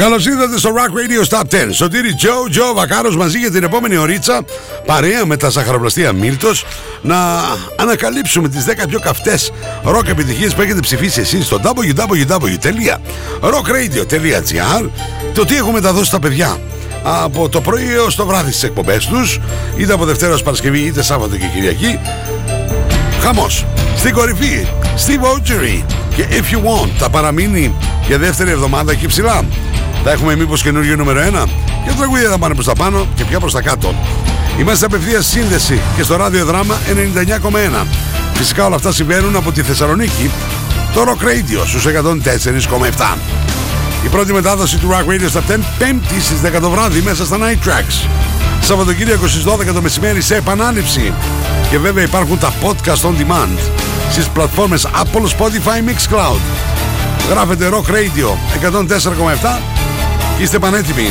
Καλώς ήρθατε στο Rock Radio Stop 10. Σωτήρι Τζο, Τζο Βακάρος μαζί για την επόμενη ωρίτσα. Παρέα με τα σαχαροπλαστεία Μίλτος να ανακαλύψουμε τις 10 πιο καυτές rock επιτυχίες που έχετε ψηφίσει εσείς στο www.rockradio.gr. Το τι έχουμε μεταδώσει στα παιδιά από το πρωί έως το βράδυ στις εκπομπές τους, είτε από Δευτέρα ως Παρασκευή είτε Σάββατο και Κυριακή. Χαμός. Στην κορυφή, Steve Aoki και If You Want θα παραμείνει για δεύτερη εβδομάδα εκεί ψηλά. Θα έχουμε μήπως καινούργιο νούμερο 1 και τραγούδια θα πάνε προς τα πάνω και πια προς τα κάτω. Είμαστε απευθείας σύνδεση και στο ράδιο δράμα 99,1. Φυσικά όλα αυτά συμβαίνουν από τη Θεσσαλονίκη, το Rock Radio στους 104,7. Η πρώτη μετάδοση του Rock Radio στα 10 πέμπτη στις 10 το βράδυ μέσα στα Night Tracks. Σαββατοκύριακο στις 12 το μεσημέρι σε επανάληψη. Και βέβαια υπάρχουν τα podcast on demand στις πλατφόρμες Apple, Spotify, Mixcloud. Γράφετε Rock Radio 104,7 Είστε πανέτοιμοι.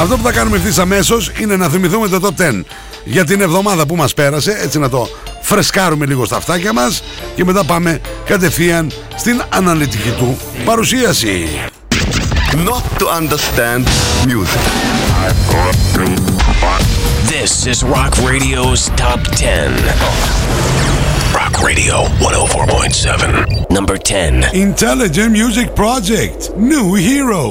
Αυτό που θα κάνουμε ευθύς αμέσως είναι να θυμηθούμε το top 10 για την εβδομάδα που μας πέρασε, έτσι να το φρεσκάρουμε λίγο στα αυτάκια μας και μετά πάμε κατευθείαν στην αναλυτική του παρουσίαση. Not to understand music. This is Rock Radio's Top 10. Rock Radio 104.7. Number 10. Intelligent Music Project, New Hero.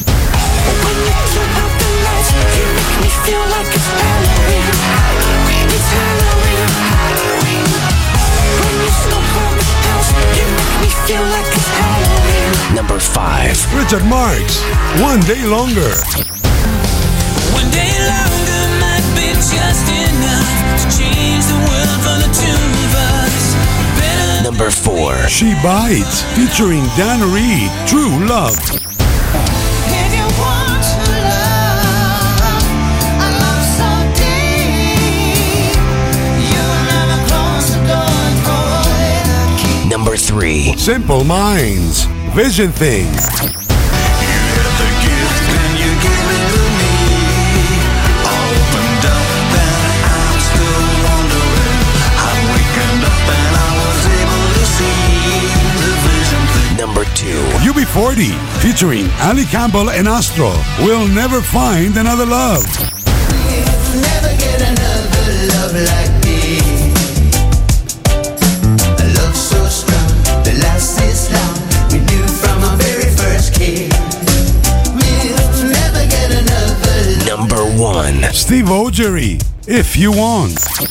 Number 5. Richard Marks, One Day Longer. One day longer might be just enough to change the world for the two of us. Better Number 4. She Bites, featuring Dan Reed, True Love. if you want to love, a love so deep, you'll never close the door for it. Number 3. Simple Minds, Vision Things. Number 2. UB40, featuring Ali Campbell and Astro, We'll Never Find Another Love. Steve Ogery, If You Want.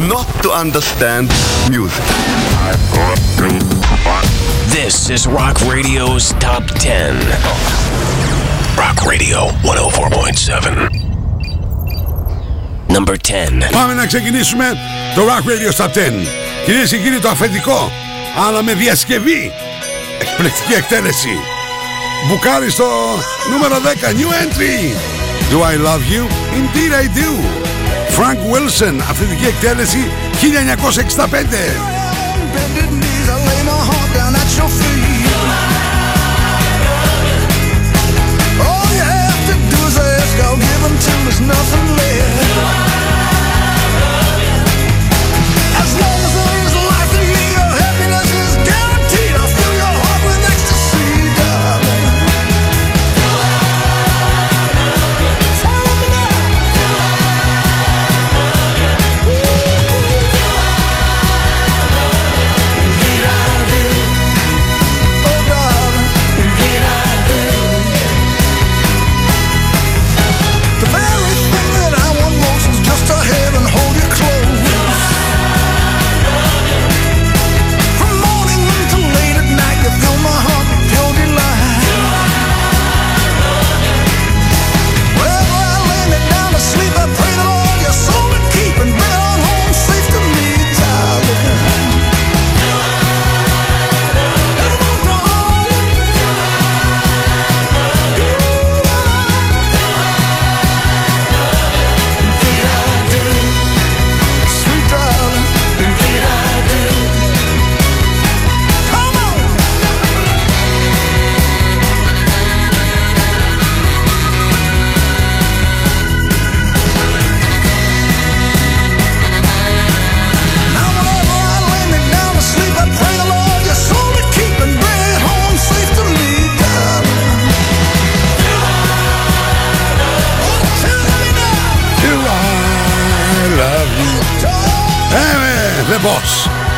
Not to understand music. This is Rock Radio's Top 10. Rock Radio 104.7. Number 10. Πάμε να ξεκινήσουμε το Rock Radio Top 10. Κυρίες και κύριοι το αφεντικό, αλλά με διασκευή. Εκπληκτική εκτέλεση. Μπουκάρι στο νούμερο 10, New Entry. Do I Love You? Indeed I Do. Frank Wilson, αυθεντική εκτέλεση 1965. bended knees, I lay my heart down at your feet. All you have to do is ask, I'll give until there's nothing left.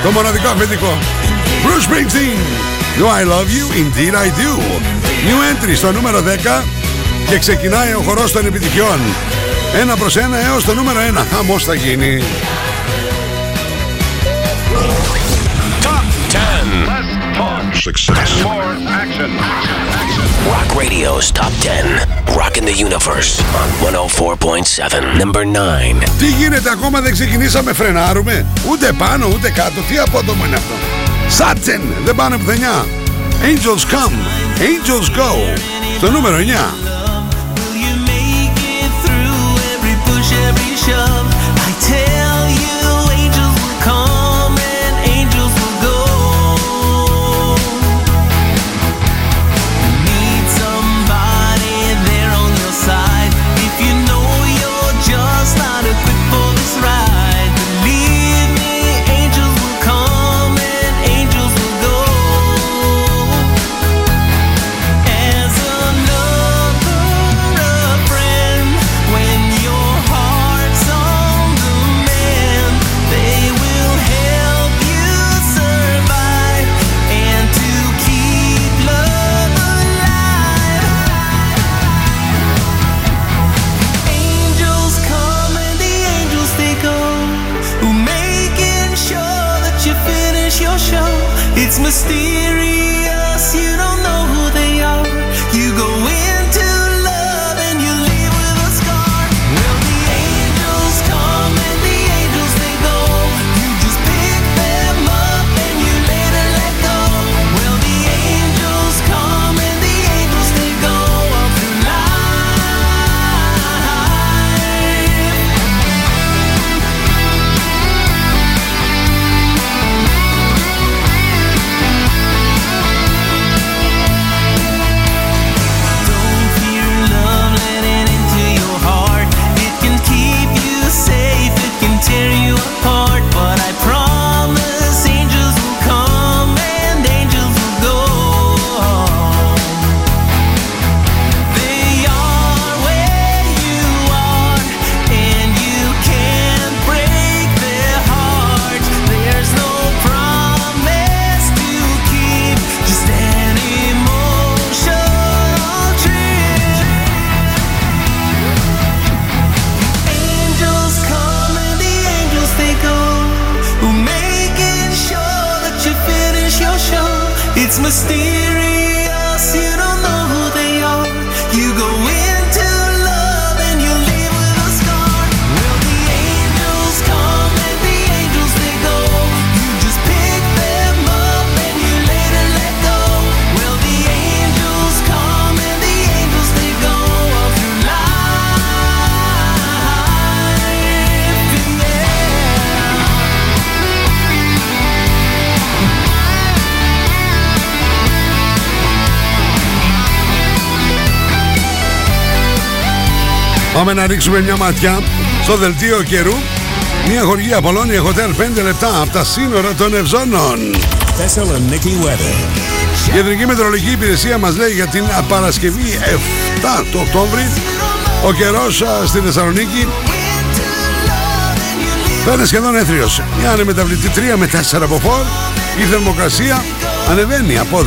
Το μοναδικό αφεντικό. Bruce Springsteen. Do I love you? Indeed I do. New entry στο νούμερο 10 και ξεκινάει ο χορός των επιτυχιών. Ένα προς ένα έως το νούμερο 1. Χαμός θα γίνει. Success. More action. Rock Radio's Top 10. Rockin' the Universe on 104.7. Number 9. Τι γίνεται ακόμα δεν ξεκινήσαμε φρενάρουμε; Ούτε πάνω ούτε κάτω Τι απότομο είναι αυτό Σάτσεν δεν πάνε πουθενιά Angels come Angels go Στο νούμερο 9 Mysterious, Πάμε να ρίξουμε μια ματιά στο δελτίο καιρού. Μια χορηγία Πολώνια Hotel 5 λεπτά από τα σύνορα των Ευζώνων. Thessaloniki weather. Η Εθνική Μετρολογική Υπηρεσία μας λέει για την Παρασκευή 7 του Οκτώβρη ο καιρός α, στη Θεσσαλονίκη θα είναι σχεδόν έθριος. Μια ανεμεταβλητή 3 με 4 από φόρ. Η θερμοκρασία ανεβαίνει από 10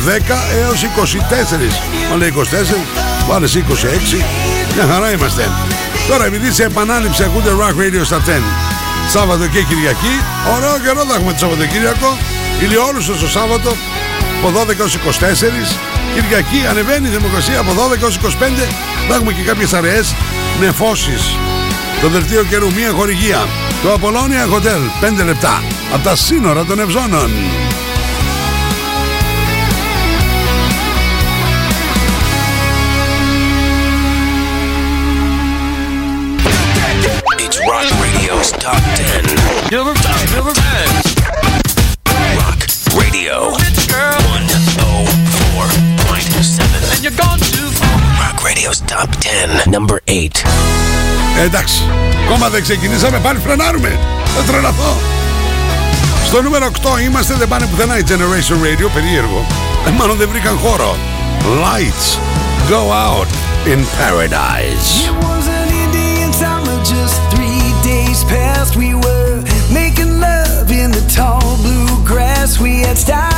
έως 24. Μα λέει 24, πάνε σε 26. Μια χαρά είμαστε. Τώρα επειδή σε επανάληψη ακούτε Rock Radio στα 10 Σάββατο και Κυριακή Ωραίο καιρό θα έχουμε το Σαββατοκύριακο. Ηλιόλουστο το Σάββατο από 12 έως 24 Κυριακή ανεβαίνει η δημοκρασία από 12 έως 25 Θα έχουμε και κάποιες αραίες νεφώσεις. Το δελτίο καιρού μία χορηγία. Το Απολώνια Hotel 5 λεπτά. Από τα σύνορα των Ευζώνων Radio's Top 10. Number five, number five. Rock Radio 104.7. And you're gone too far. Rock Radio's Top 10. Number 8. Ε, Εντάξει, ακόμα δεν ξεκινήσαμε, πάλι φρενάρουμε. Θα τρελαθώ. Στο νούμερο 8 είμαστε, δεν πάνε πουθενά η Generation Radio, περίεργο. Ε, μάλλον δεν βρήκαν χώρο. Lights go out in paradise. It was an Indian summer, just we were making love in the tall blue grass. We had stars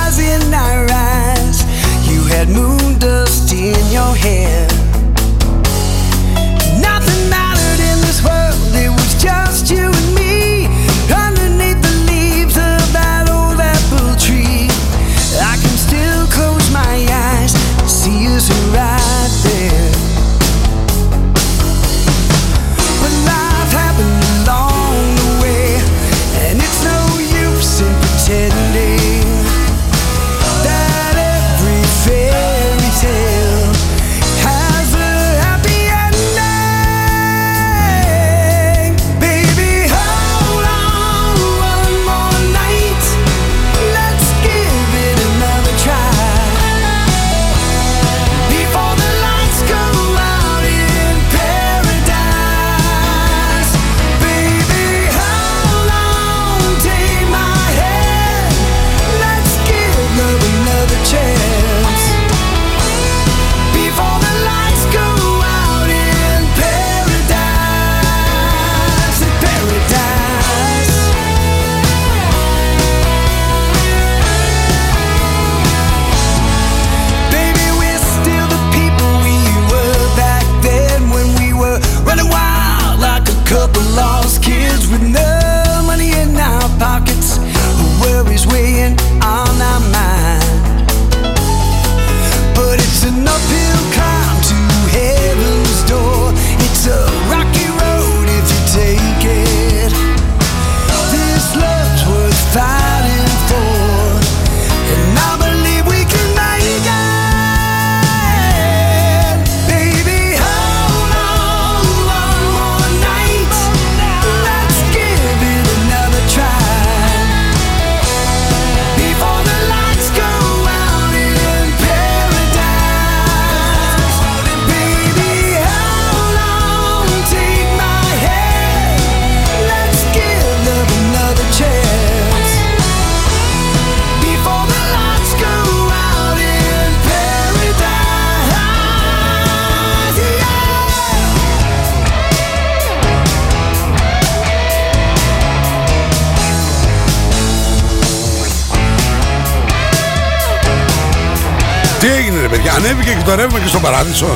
και το ρεύμα και στον παράδεισο.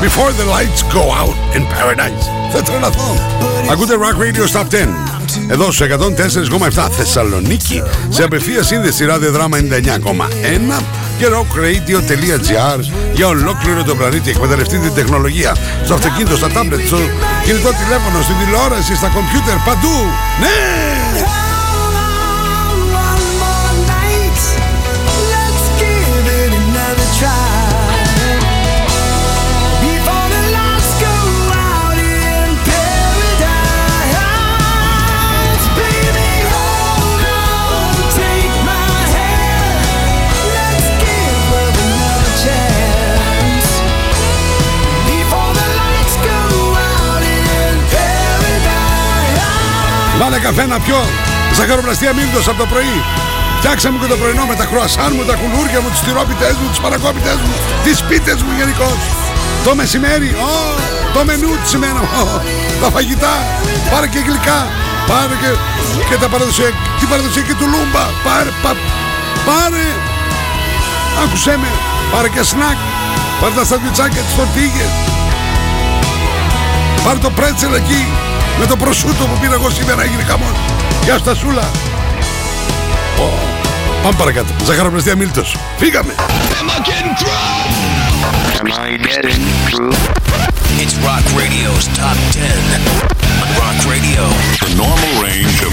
Before the lights go out in paradise. Θα τρελαθώ. Ακούτε Rock Radio Stop 10. Εδώ στους 104,7 Θεσσαλονίκη σε απευθεία σύνδεση ραδιοδράμα 99,1 και rockradio.gr για ολόκληρο τον πλανήτη. Εκμεταλλευτείτε την τεχνολογία στο αυτοκίνητο, στα τάμπλετ, στο κινητό τηλέφωνο, στην τηλεόραση, στα κομπιούτερ, παντού. Ναι! Βάλε καφέ να πιω. Ζαχαροπλαστεία Μίλτος από το πρωί. Φτιάξα μου και το πρωινό με τα κρουασάν μου, τα κουλούρια μου, τις τυρόπιτες μου, τις παρακόπιτες μου, τις πίτες μου γενικώς. Το μεσημέρι, ω, το μενού της ημέρα, ω, τα φαγητά, πάρε και γλυκά, πάρε και, και τα παραδοσιακή, την παραδοσιακή του λούμπα, πάρε, πα, πάρε, άκουσέ με, πάρε και σνακ, πάρε τα σαντουιτσάκια, τις τορτίγες, πάρε το πρέτσελ εκεί, με το προσούτο που πήρα εγώ σήμερα έγινε χαμός. Γεια στα σούλα. Ω, Πάμε παρακάτω. Ζαχαροπλαστεία Μίλτος. Φύγαμε. It's Rock Radio's Top 10 on Rock Radio. The normal range of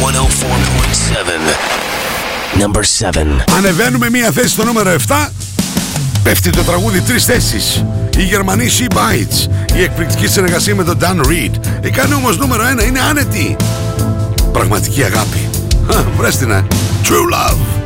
104.7. Number 7. Ανεβαίνουμε μία θέση στο νούμερο 7. Πέφτει το τραγούδι τρεις θέσεις. Η Γερμανή She Bites. Η εκπληκτική συνεργασία με τον Dan Reed. Η κάνει όμως νούμερο 1. Είναι άνετη. Πραγματική αγάπη. Χα, Βρες την, ε. True Love.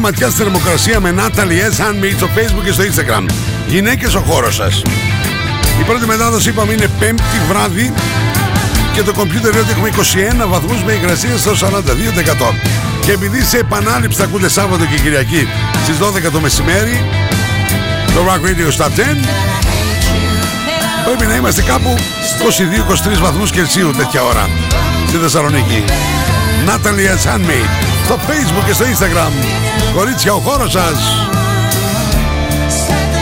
Τώρα μία ματιά στη θερμοκρασία με Natalie S. Handmade στο facebook και στο instagram. Γυναίκες ο χώρος σας. Η πρώτη μετάδοση είπαμε είναι πέμπτη βράδυ και το κομπιούτερ λέει ότι έχουμε 21 βαθμούς με υγρασία στο 42%. Και επειδή σε επανάληψη θα ακούτε Σάββατο και Κυριακή στις 12 το μεσημέρι το Rock Radio Stop 10 πρέπει να είμαστε κάπου 22-23 βαθμούς Κελσίου τέτοια ώρα στη Θεσσαλονίκη. Natalie S. Handmade στο facebook και στο instagram. Κορίτσια ο χώρος σας. Set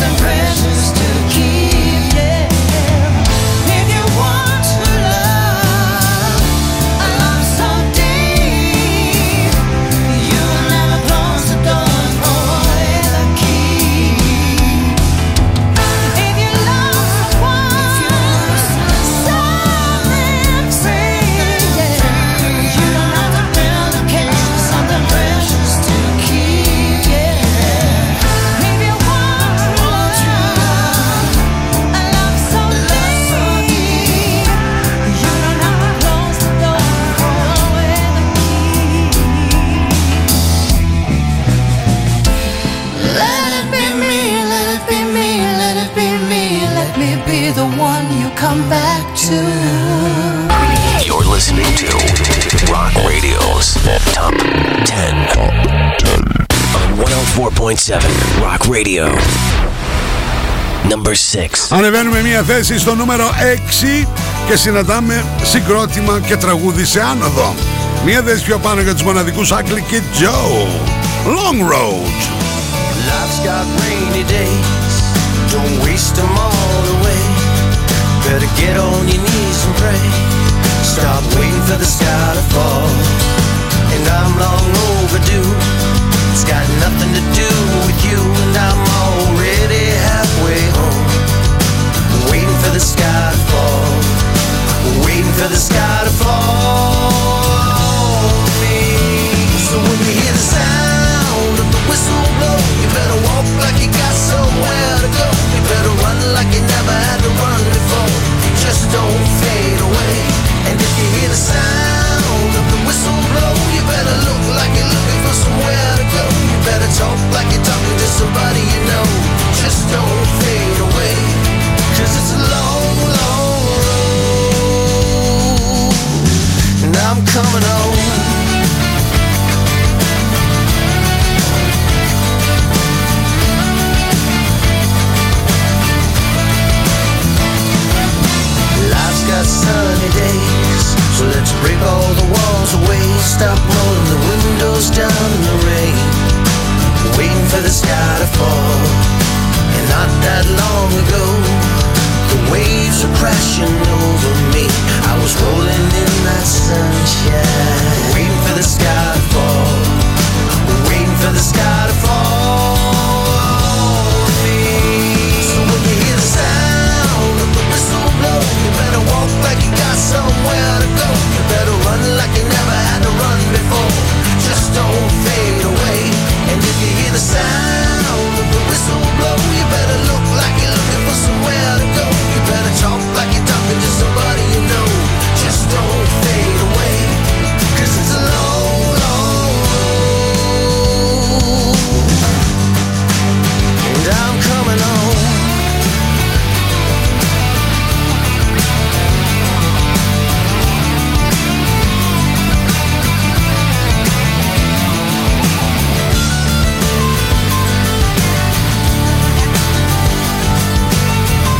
them Radio. Number 6. Ανεβαίνουμε μια θέση στο νούμερο 6 και συναντάμε συγκρότημα και τραγούδι σε άνοδο. Μια θέση πιο πάνω για τους μοναδικούς Άγγλοι και Joe. Long Road. Life's got rainy days. Don't waste them all away. Better get on your knees and pray. Stop waiting for the sky to fall. I'm long overdue.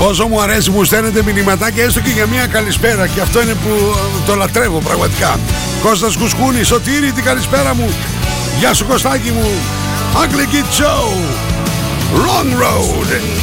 Όσο μου αρέσει μου στέλνετε μηνυματάκια έστω και για μια καλησπέρα και αυτό είναι που ε, το λατρεύω πραγματικά. Κώστας ο Σωτήρη την καλησπέρα μου. Γεια σου Κωστάκη μου. Ugly Kid Show. Long Road.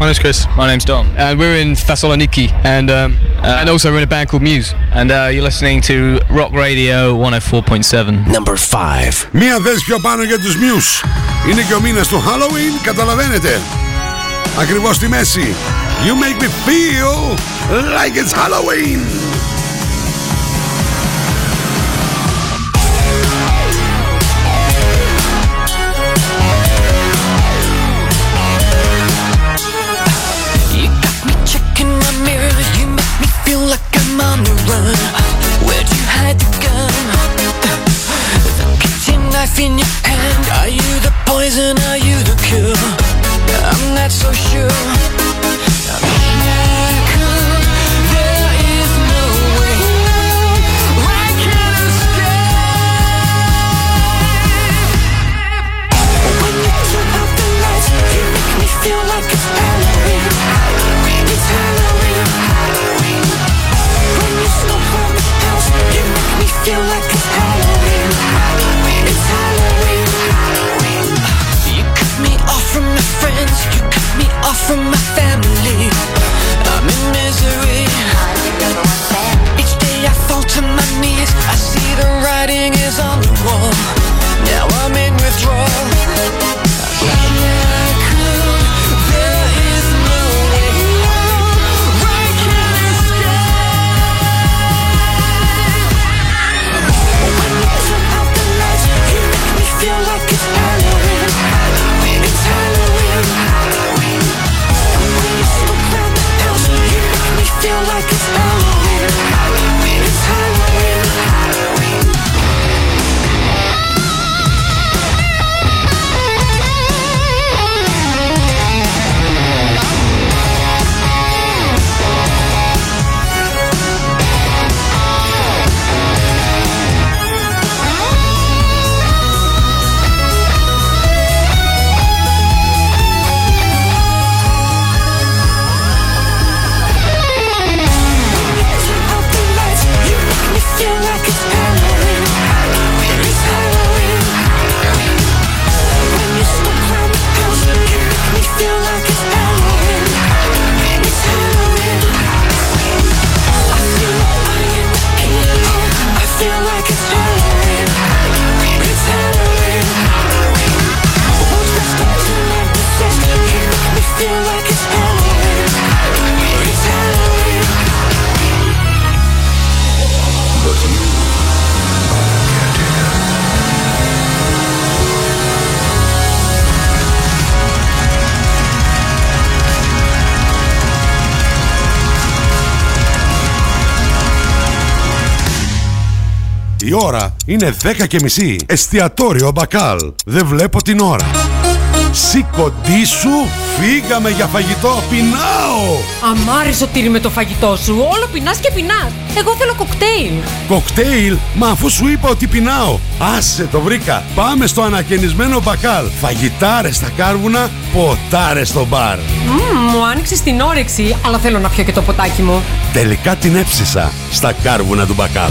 My name's Chris. My name's Dom. And we're in Thessaloniki, and um, uh, and also we're in a band called Muse. And uh, you're listening to Rock Radio 104.7. Number 5. Μία δέσπια πάνω για τους Muse. Είναι και ο μήνας του Halloween, καταλαβαίνετε. Ακριβώς στη μέση. You make me feel like it's Halloween. Ώρα είναι 10 και μισή. Εστιατόριο Μπακάλ. Δεν βλέπω την ώρα. Σηκωτή σου, φύγαμε για φαγητό, πεινάω! Αμάρι σωτήρι με το φαγητό σου, όλο πεινάς και πεινάς. Εγώ θέλω κοκτέιλ. Κοκτέιλ, μα αφού σου είπα ότι πεινάω. Άσε το βρήκα. Πάμε στο ανακαινισμένο μπακάλ. Φαγητάρες στα κάρβουνα, ποτάρες στο μπαρ. Μμμ, μου άνοιξες την όρεξη, αλλά θέλω να πιω και το ποτάκι μου. Τελικά την έψισα στα κάρβουνα του μπακάλ.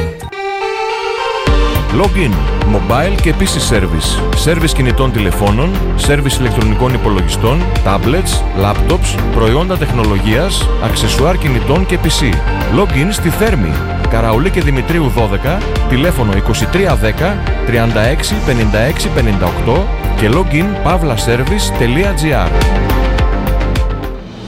Login, mobile και PC service. Service κινητών τηλεφώνων, service ηλεκτρονικών υπολογιστών, tablets, laptops, προϊόντα τεχνολογίας, αξεσουάρ κινητών και PC. Login στη Θέρμη, Καραουλή και Δημητρίου 12, τηλέφωνο 2310 36 56 58 και login pavlaservice.gr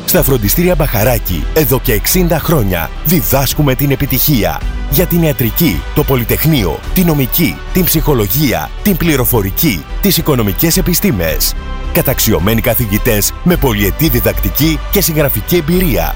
Στα φροντιστήρια Μπαχαράκι, εδώ και 60 χρόνια, διδάσκουμε την επιτυχία. Για την ιατρική, το πολυτεχνείο, την νομική, την ψυχολογία, την πληροφορική, τις οικονομικές επιστήμες. Καταξιωμένοι καθηγητές με πολυετή διδακτική και συγγραφική εμπειρία.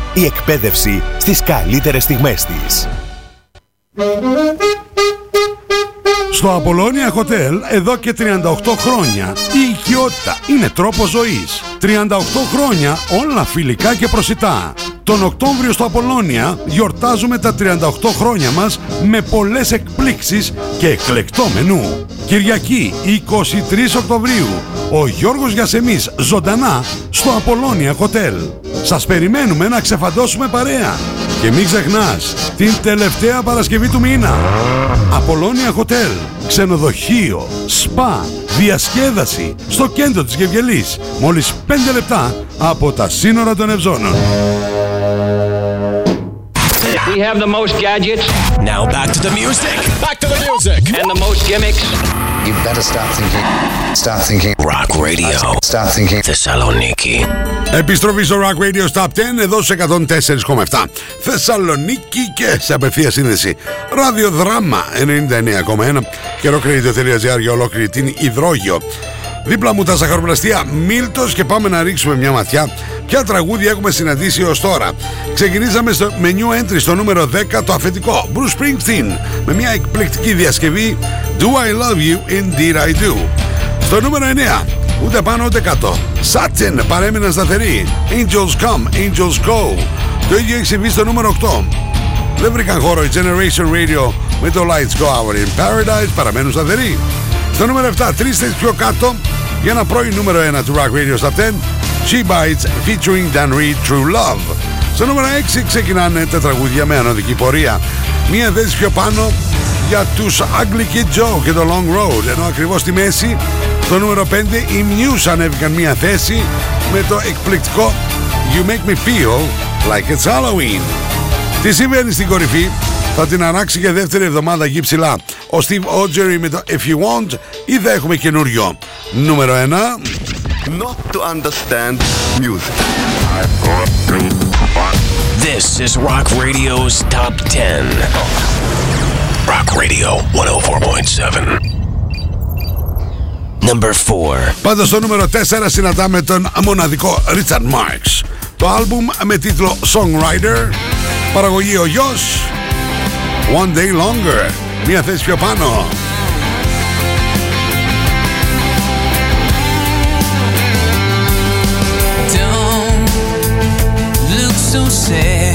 Η εκπαίδευση στις καλύτερες στιγμές της. Στο Απολώνια Hotel εδώ και 38 χρόνια η οικειότητα είναι τρόπο ζωής. 38 χρόνια όλα φιλικά και προσιτά. Τον Οκτώβριο στο Απολώνια γιορτάζουμε τα 38 χρόνια μας με πολλές εκπλήξεις και εκλεκτό μενού. Κυριακή 23 Οκτωβρίου ο Γιώργος Γιασεμής ζωντανά στο Απολώνια Hotel. Σας περιμένουμε να ξεφαντώσουμε παρέα. Και μην ξεχνάς, την τελευταία Παρασκευή του μήνα. Απολώνια Hotel, ξενοδοχείο, σπα, διασκέδαση στο κέντρο της Γευγελής. Μόλις 5 λεπτά από τα σύνορα των Ευζώνων. We have the most gadgets. Now back to the music. Back to the music. And the most gimmicks. You better start thinking. Start thinking. Rock Radio. Start thinking. Θεσσαλονίκη. Επιστροφή στο Rock Radio Stop 10 εδώ σε 104,7 Θεσσαλονίκη και σε απευθεία σύνδεση Ραδιοδράμα 99,1 και rockradio.gr για ολόκληρη την υδρόγειο Δίπλα μου τα ζαχαροπλαστεία Μίλτος και πάμε να ρίξουμε μια ματιά Ποια τραγούδια έχουμε συναντήσει ως τώρα Ξεκινήσαμε στο μενιού entry στο νούμερο 10 το αφεντικό Bruce Springsteen με μια εκπληκτική διασκευή Do I Love You Indeed I Do Στο νούμερο 9 Ούτε πάνω ούτε κάτω. Σάτσεν παρέμειναν σταθεροί. Angels come, angels go. Το ίδιο έχει συμβεί στο νούμερο 8. Δεν βρήκαν χώρο η Generation Radio με το Lights Go Out in Paradise. Παραμένουν σταθεροί. Στο νούμερο 7, τρεις θέσεις πιο κάτω για ένα πρώην νούμερο 1 του Rock Radio Stop 10. She Bites featuring Dan Reed True Love. Στο νούμερο 6 ξεκινάνε τα τραγούδια με ανωδική πορεία. Μία θέση πιο πάνω για τους Ugly Kid Joe και το Long Road. Ενώ ακριβώς στη μέση, στο νούμερο 5, οι Muse ανέβηκαν μία θέση με το εκπληκτικό You Make Me Feel Like It's Halloween. Τι συμβαίνει στην κορυφή, θα την αράξει για δεύτερη εβδομάδα εκεί ψηλά. Ο Steve Augeri με το If You Want ή θα έχουμε καινούριο. Νούμερο 1. Not to understand music. This is Rock Radio's Top 10. Rock Radio 104.7. Number 4. Πάντα στο νούμερο 4 συναντάμε τον μοναδικό Richard Marx. Το άλμπουμ με τίτλο Songwriter, παραγωγή ο γιος, One Day Longer, μία θέση πιο πάνω. Don't look so sad.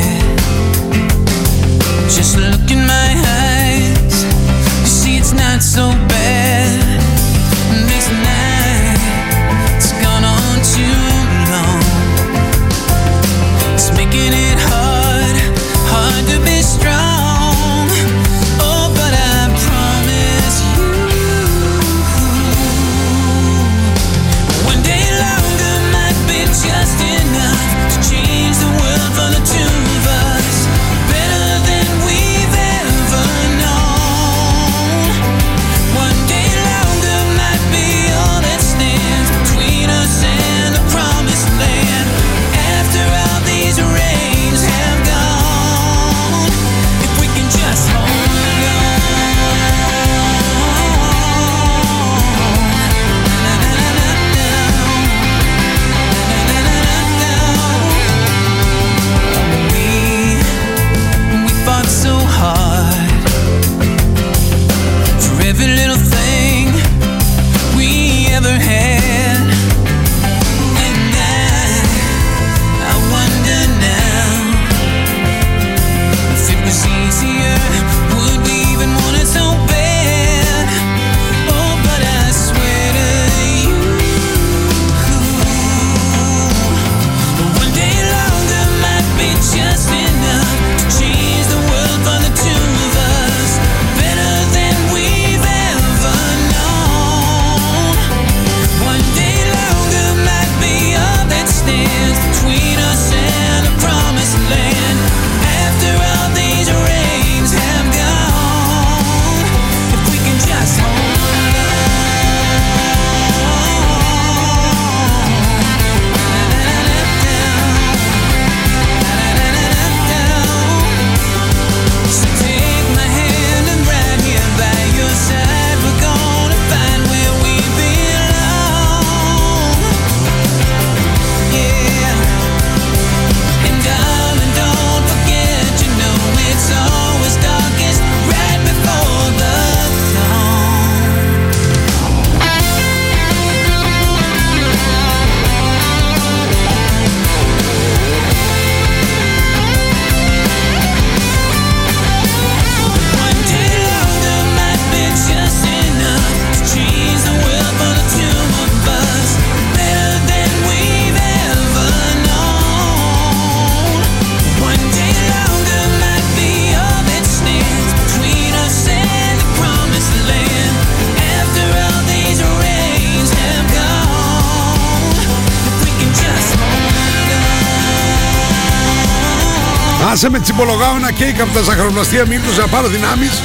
Άσε με τσιμπολογάω ένα κέικ από τα ζαχαροπλαστεία Μίλτος να πάρω δυνάμεις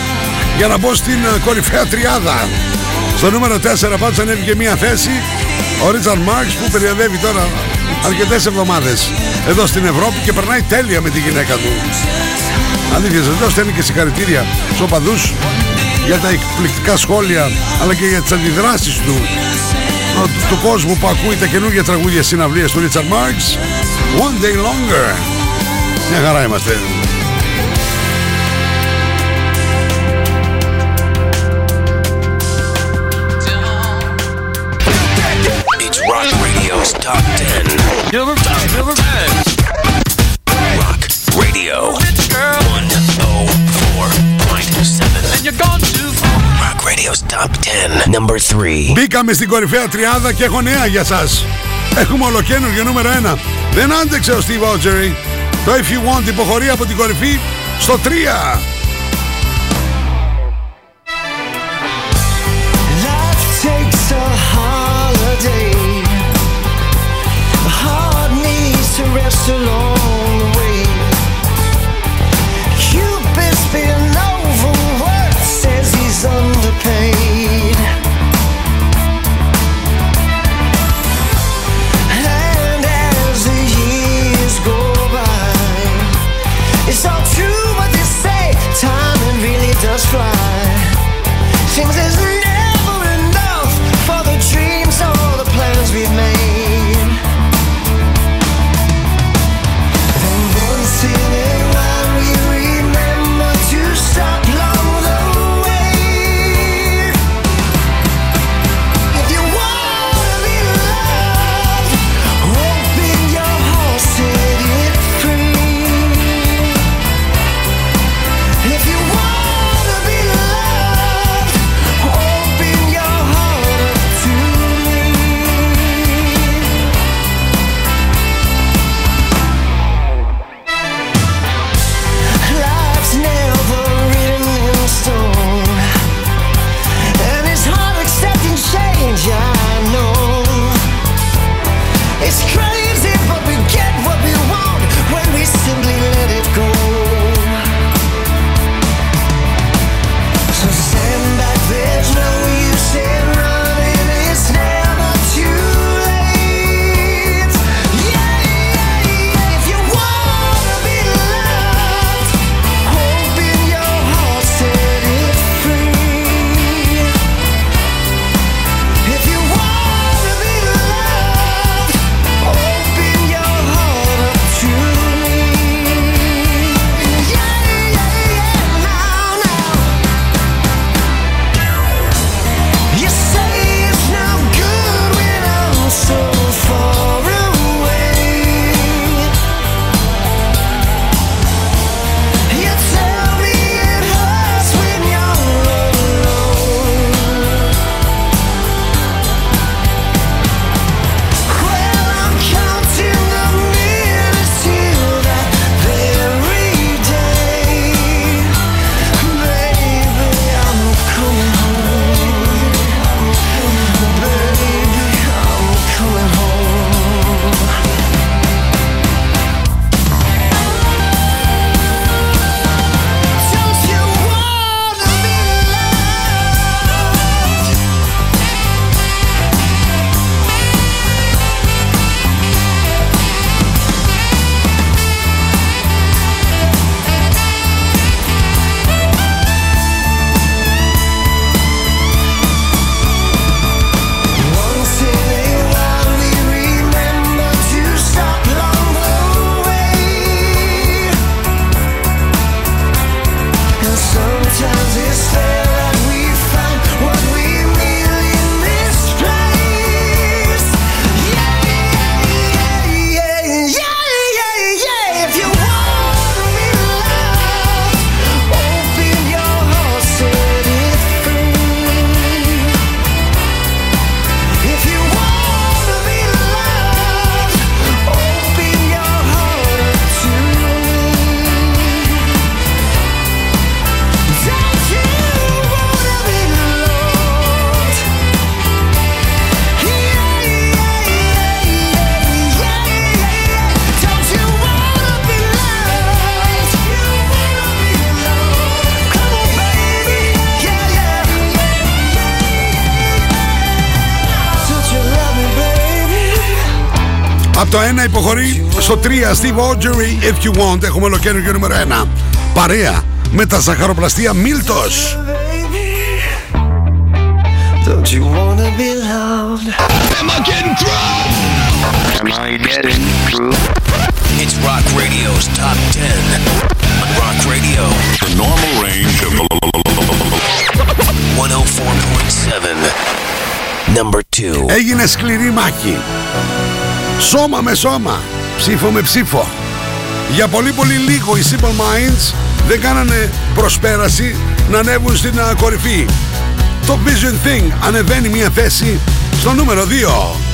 για να μπω στην ε, κορυφαία τριάδα. Στο νούμερο 4 πάντως ανέβηκε μια θέση ο Ρίτσαρντ Μάρξ που περιοδεύει τώρα αρκετές εβδομάδες εδώ στην Ευρώπη και περνάει τέλεια με τη γυναίκα του. Αλήθεια, εδώ στέλνει και συγχαρητήρια στους οπαδούς για τα εκπληκτικά σχόλια αλλά και για τις αντιδράσεις του του, του κόσμου που ακούει τα καινούργια τραγούδια συναυλίες του Ρίτσαρντ Μάρξ One Day Longer Μια χαρά είμαστε It's Rock Radio's Top 10. Number 10. Number 10. Rock Radio 104.7. And you're gone too far. Rock Radio's Top 10. Number 3. Μπήκαμε στην κορυφαία τριάδα και έχω νέα για σας Έχουμε ολοκένουργιο νούμερο 1 Δεν άντεξε ο Steve Autry Το If You Want υποχωρεί από την κορυφή στο 3 Life Seems as το 1 υποχωρεί στο 3 Steve Audrey If You Want έχουμε ολοκαίριο νούμερο 1 Παρέα με τα ζαχαροπλαστεία Μίλτος Don't you wanna be loved? Am I getting through? Am I getting through? It's Rock Radio's Top 10. On Rock Radio. The normal range of 104.7. Number 2. Έγινε σκληρή μάχη Σώμα με σώμα Ψήφο με ψήφο. Για πολύ πολύ λίγο οι Simple Minds Δεν κάνανε προσπέραση Να ανέβουν στην α, κορυφή. Το Vision Thing ανεβαίνει μια θέση Στο νούμερο 2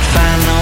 find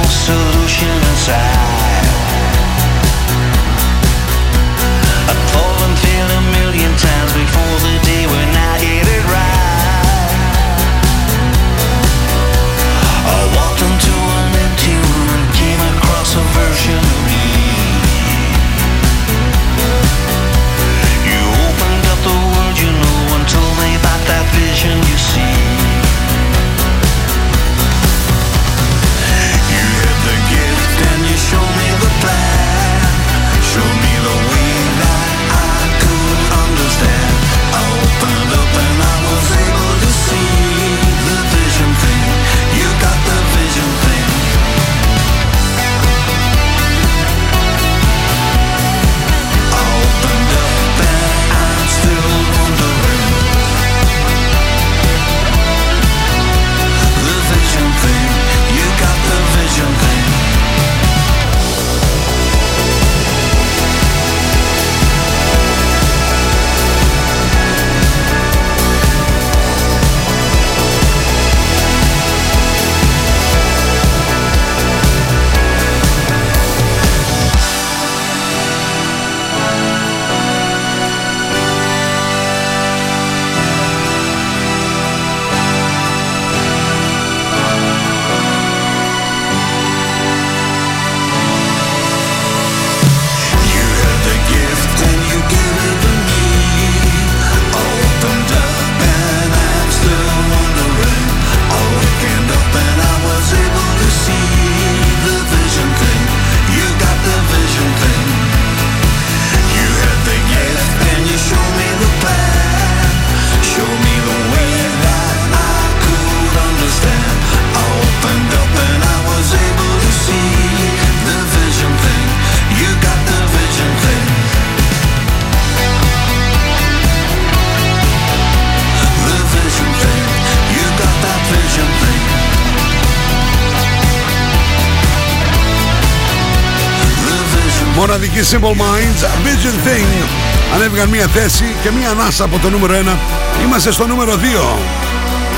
Simple Minds Vision Thing Ανέβηκαν μία θέση και μία ανάσα από το νούμερο 1 Είμαστε στο νούμερο 2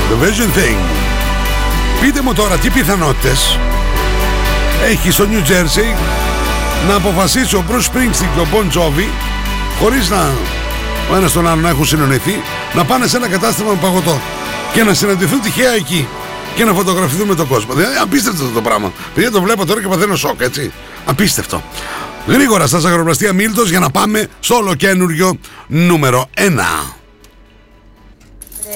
The Vision Thing Πείτε μου τώρα τι πιθανότητες Έχει στο New Jersey Να αποφασίσει ο Bruce Springsteen και ο Bon Jovi Χωρίς να ο ένας τον άλλον να έχουν συνονεθεί Να πάνε σε ένα κατάστημα με παγωτό Και να συναντηθούν τυχαία εκεί και να φωτογραφηθούν με τον κόσμο. Δηλαδή, απίστευτο αυτό το πράγμα. Παιδιά το βλέπω τώρα και παθαίνω σοκ, έτσι. Απίστευτο. Γρήγορα στα ζαχαροπλαστεία Μίλτος για να πάμε στο ολοκένουργιο νούμερο 1.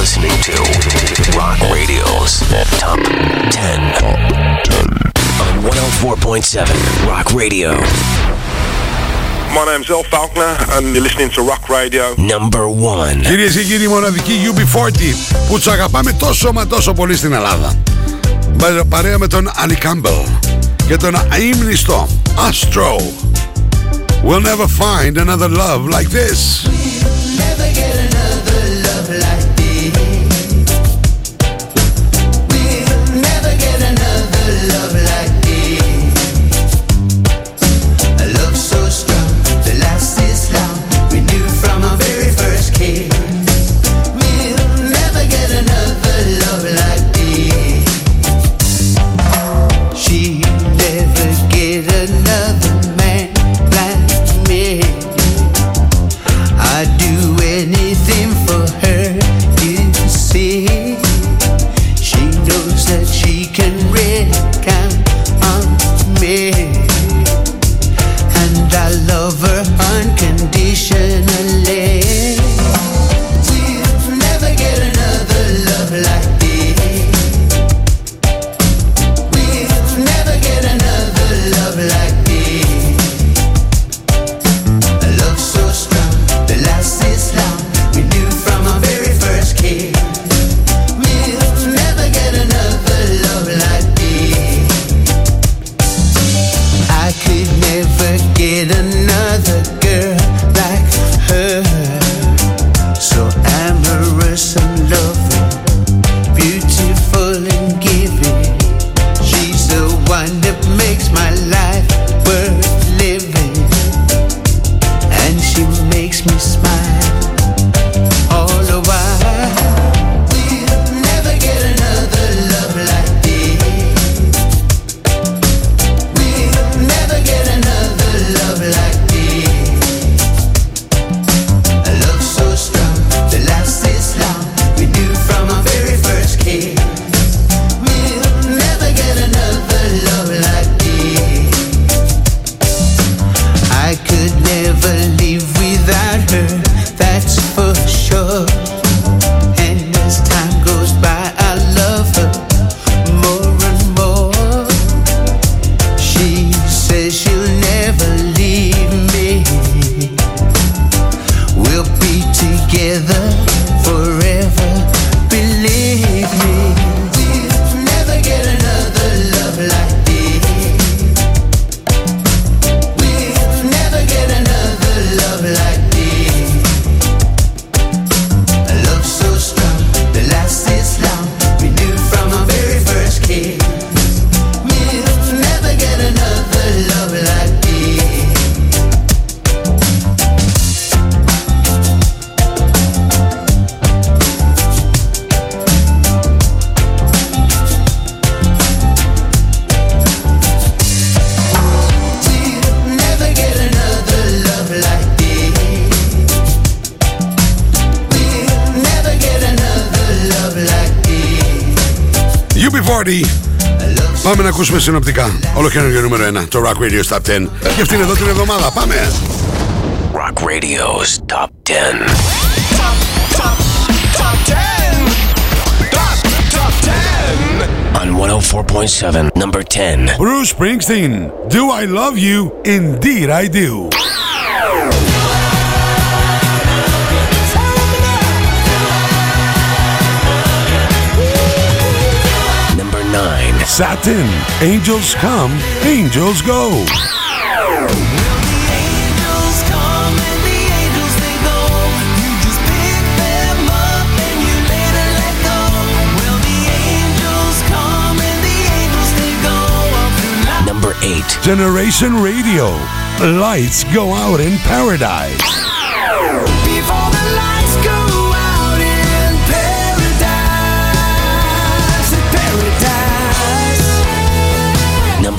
You're listening to Rock Radio's Top 10 on 104.7 Rock Radio. My name's El Falconer and you're listening to Rock Radio. Number 1. Κυρίες και κύριοι, η μοναδική UB40 που τους αγαπάμε τόσο μα τόσο πολύ στην Ελλάδα. Πα- Παρέα με τον Άνι Κάμπελ και τον αείμνηστο Astro. We'll never find another love like this. This. UB40. Πάμε να ακούσουμε συνοπτικά. Όλο καινούργιο νούμερο 1. Το Rock Radio Top 10. Και αυτή είναι εδώ την εβδομάδα. Πάμε. Rock Radio's Top 10. On 104.7, number 10. Bruce Springsteen. Do I love you? Indeed I do. Satin. Angels come, angels go. Number 8. Generation Radio. Lights go out in paradise. Lights go out in paradise.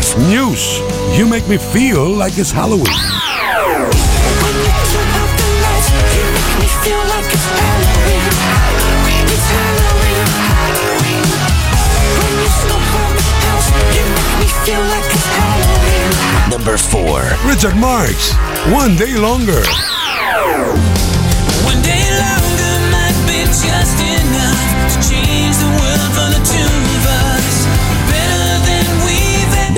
F News. You make me feel like it's Halloween. Number 4 Richard Marx, One Day Longer. One day longer might be just enough to change the world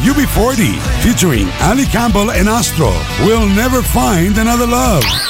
UB40, featuring Ali Campbell and Astro, We'll Never Find Another Love.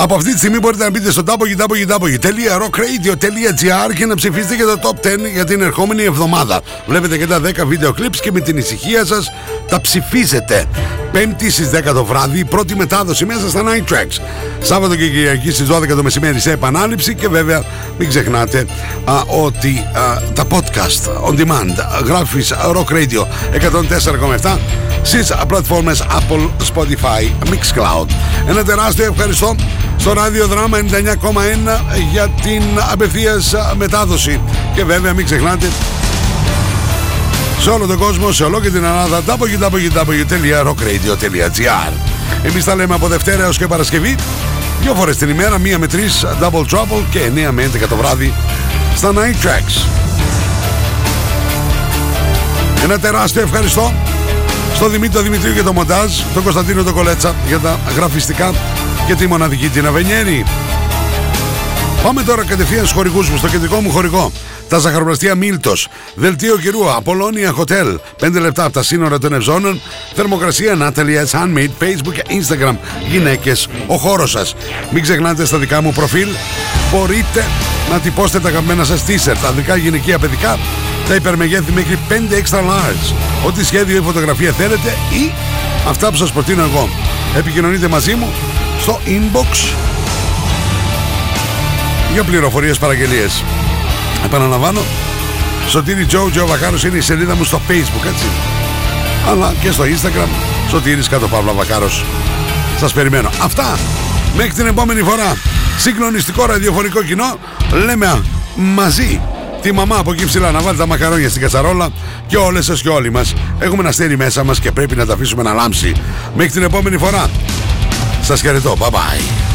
Από αυτή τη στιγμή μπορείτε να μπείτε στο www.rockradio.gr και να ψηφίσετε για το Top 10 για την ερχόμενη εβδομάδα. Βλέπετε και τα 10 βίντεο clips και με την ησυχία σας τα ψηφίζετε. Πέμπτη στις 10 το βράδυ, πρώτη μετάδοση μέσα στα Night Tracks. Σάββατο και Κυριακή στις 12 το μεσημέρι σε επανάληψη και βέβαια μην ξεχνάτε α, ότι α, τα podcast on demand γράφεις Rock Radio 104,7 στις πλατφόρμες Apple, Spotify, Mixcloud. Ένα τεράστιο ευχαριστώ στο ράδιο δράμα 99,1 για την απευθείας μετάδοση. Και βέβαια μην ξεχνάτε σε όλο τον κόσμο, σε όλο και την Ελλάδα www.rockradio.gr Εμείς τα λέμε από Δευτέρα έως και Παρασκευή Δυο φορές την ημέρα, μία με τρεις Double Trouble και 9 με 11 το βράδυ Στα Night Tracks Ένα τεράστιο ευχαριστώ στο Δημήτρη Δημητρίου για το μοντάζ, τον Κωνσταντίνο τον Κολέτσα για τα γραφιστικά και τη μοναδική την Αβενιέρη. Πάμε τώρα κατευθείαν στους χορηγούς μου, στο κεντρικό μου χορηγό. Τα ζαχαροπλαστεία Μίλτος. Δελτίο καιρού. Απολώνια Hotel. 5 λεπτά από τα σύνορα των Ευζώνων. Θερμοκρασία Natalia Handmade. Facebook και Instagram. Γυναίκες. Ο χώρος σας. Μην ξεχνάτε στα δικά μου προφίλ. Μπορείτε να τυπώσετε τα αγαπημένα σας t-shirt. Ανδρικά, γυναικεία, παιδικά. Τα υπερμεγέθη μέχρι 5 extra large. Ό,τι σχέδιο ή φωτογραφία θέλετε ή αυτά που σας προτείνω εγώ. Επικοινωνείτε μαζί μου στο inbox για πληροφορίες παραγγελίες. Επαναλαμβάνω, Σωτήρι Τζο, Τζο Βακάρος είναι η σελίδα μου στο facebook, έτσι. Αλλά και στο instagram, Σωτήρης κάτω Παύλα Βακάρος. Σας περιμένω. Αυτά, μέχρι την επόμενη φορά. Συγκλονιστικό ραδιοφωνικό κοινό, λέμε μαζί τη μαμά από εκεί ψηλά να βάλει τα μακαρόνια στην κατσαρόλα και όλες σας και όλοι μας έχουμε ένα αστέρι μέσα μας και πρέπει να τα αφήσουμε να λάμψει. Μέχρι την επόμενη φορά. Σας χαιρετώ. Bye bye.